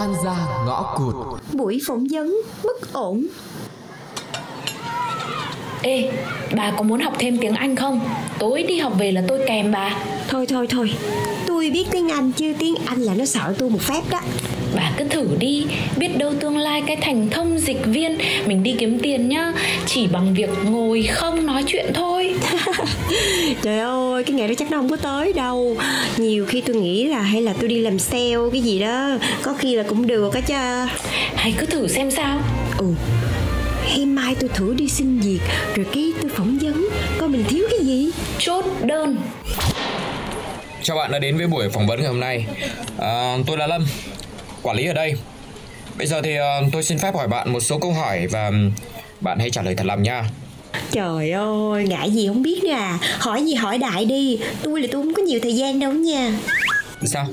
oan gia ngõ cụt. Buổi phỏng vấn bất ổn. Ê, bà có muốn học thêm tiếng Anh không? Tối đi học về là tôi kèm bà. Thôi thôi thôi. Tôi biết tiếng Anh chứ tiếng Anh là nó sợ tôi một phép đó Bà cứ thử đi Biết đâu tương lai cái thành thông dịch viên Mình đi kiếm tiền nhá Chỉ bằng việc ngồi không nói chuyện thôi. Trời ơi cái ngày đó chắc nó không có tới đâu. Nhiều khi tôi nghĩ là hay là tôi đi làm sale cái gì đó Có khi là cũng được á chứ. Hay cứ thử xem sao. Ừ. Hay mai tôi thử đi xin việc Rồi cái tôi phỏng vấn Coi mình thiếu cái gì? Chốt đơn. Chào bạn đã đến với buổi phỏng vấn ngày hôm nay. À, Tôi là Lâm Quản lý ở đây. Bây giờ thì uh, tôi xin phép hỏi bạn một số câu hỏi Và bạn hãy trả lời thật lòng nha. Trời ơi ngại gì không biết à. Hỏi gì hỏi đại đi. Tôi là tôi không có nhiều thời gian đâu nha. Sao?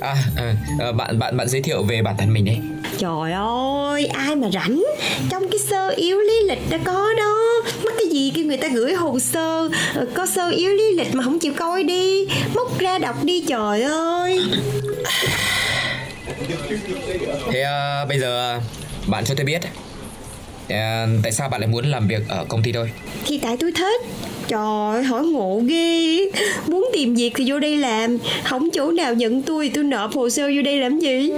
À, à, à bạn bạn bạn giới thiệu về bản thân mình đấy Trời ơi, ai mà rảnh? Trong cái sơ yếu lý lịch đã có đó. Mắc cái gì kêu người ta gửi hồ sơ? Ờ, Có sơ yếu lý lịch mà không chịu coi đi. Móc ra đọc đi trời ơi Thế uh, bây giờ bạn cho tôi biết. Uh, Tại sao bạn lại muốn làm việc ở công ty tôi? Thì tại tôi thích. Trời hỏi ngộ ghê. Muốn tìm việc thì vô đây làm. Không chỗ nào nhận tôi Tôi nộp hồ sơ vô đây làm gì?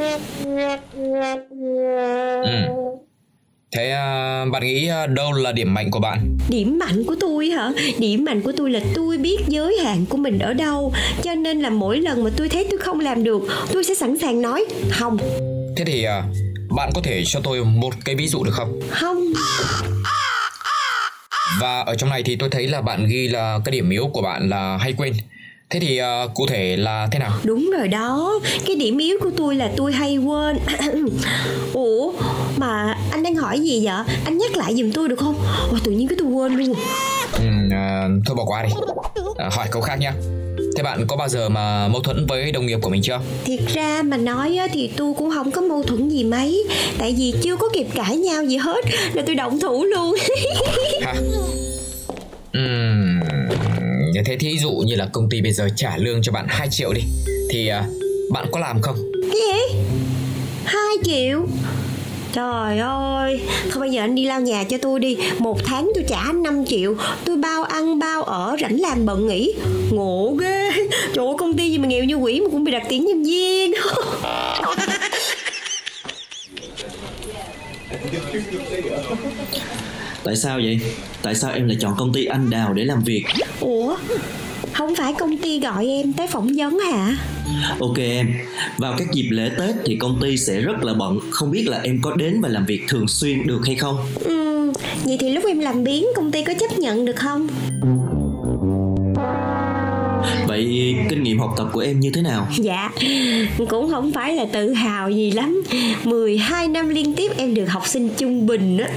Ừ. Thế à, bạn nghĩ đâu là điểm mạnh của bạn? Điểm mạnh của tôi hả? Điểm mạnh của tôi là tôi biết giới hạn của mình ở đâu Cho nên là mỗi lần mà tôi thấy tôi không làm được Tôi sẽ sẵn sàng nói không Thế thì à, bạn có thể cho tôi một cái ví dụ được không? Không Và ở trong này thì tôi thấy là bạn ghi là cái điểm yếu của bạn là hay quên Thế thì uh, cụ thể là thế nào? Đúng rồi đó. Cái điểm yếu của tôi là tôi hay quên. Ủa Mà anh đang hỏi gì vậy? Anh nhắc lại giùm tôi được không? Ồ, Tự nhiên cái tôi quên luôn. Ừ, uh, Thôi bỏ qua đi. Uh, Hỏi câu khác nha Thế bạn có bao giờ mà mâu thuẫn với đồng nghiệp của mình chưa? Thiệt ra mà nói thì tôi cũng không có mâu thuẫn gì mấy. Tại vì chưa có kịp cãi nhau gì hết Là tôi động thủ luôn. Hả? Uhm, như thế. Thí dụ như là công ty bây giờ trả lương cho bạn 2 triệu đi Thì uh, bạn có làm không? Cái gì? 2 triệu? Trời ơi, thôi bây giờ anh đi lau nhà cho tôi đi. Một tháng tôi trả 5 triệu. Tôi bao ăn, bao ở, rảnh làm bận nghỉ. Ngộ ghê! Trời ơi, công ty gì mà nghèo như quỷ mà cũng bị đặt tiền nhân viên Tại sao vậy? Tại sao em lại chọn công ty anh Đào để làm việc? Ủa? Không phải công ty gọi em tới phỏng vấn hả? Ok em, vào các dịp lễ Tết thì công ty sẽ rất là bận Không biết là em có đến và làm việc thường xuyên được hay không? Ừ, vậy thì lúc em làm biến công ty có chấp nhận được không? Vậy kinh nghiệm học tập của em như thế nào? Dạ, cũng không phải là tự hào gì lắm 12 năm liên tiếp em được học sinh trung bình á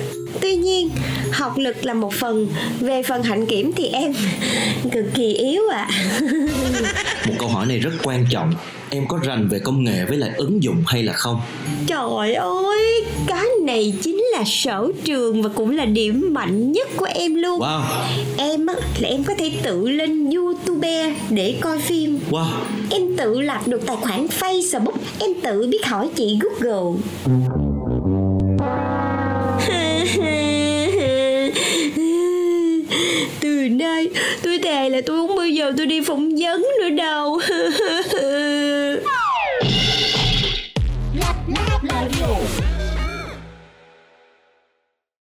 Tuy nhiên, học lực là một phần Về phần hạnh kiểm thì em cực kỳ yếu ạ à. Một câu hỏi này rất quan trọng Em có rành về công nghệ với lại ứng dụng hay là không? Trời ơi, cái này chính là sở trường và cũng là điểm mạnh nhất của em luôn Wow Em á, là em có thể tự lên YouTube để coi phim. Wow. Em tự lập được tài khoản Facebook Em tự biết hỏi chị Google. Từ nay tôi thề là tôi không bao giờ tôi đi phỏng vấn nữa đâu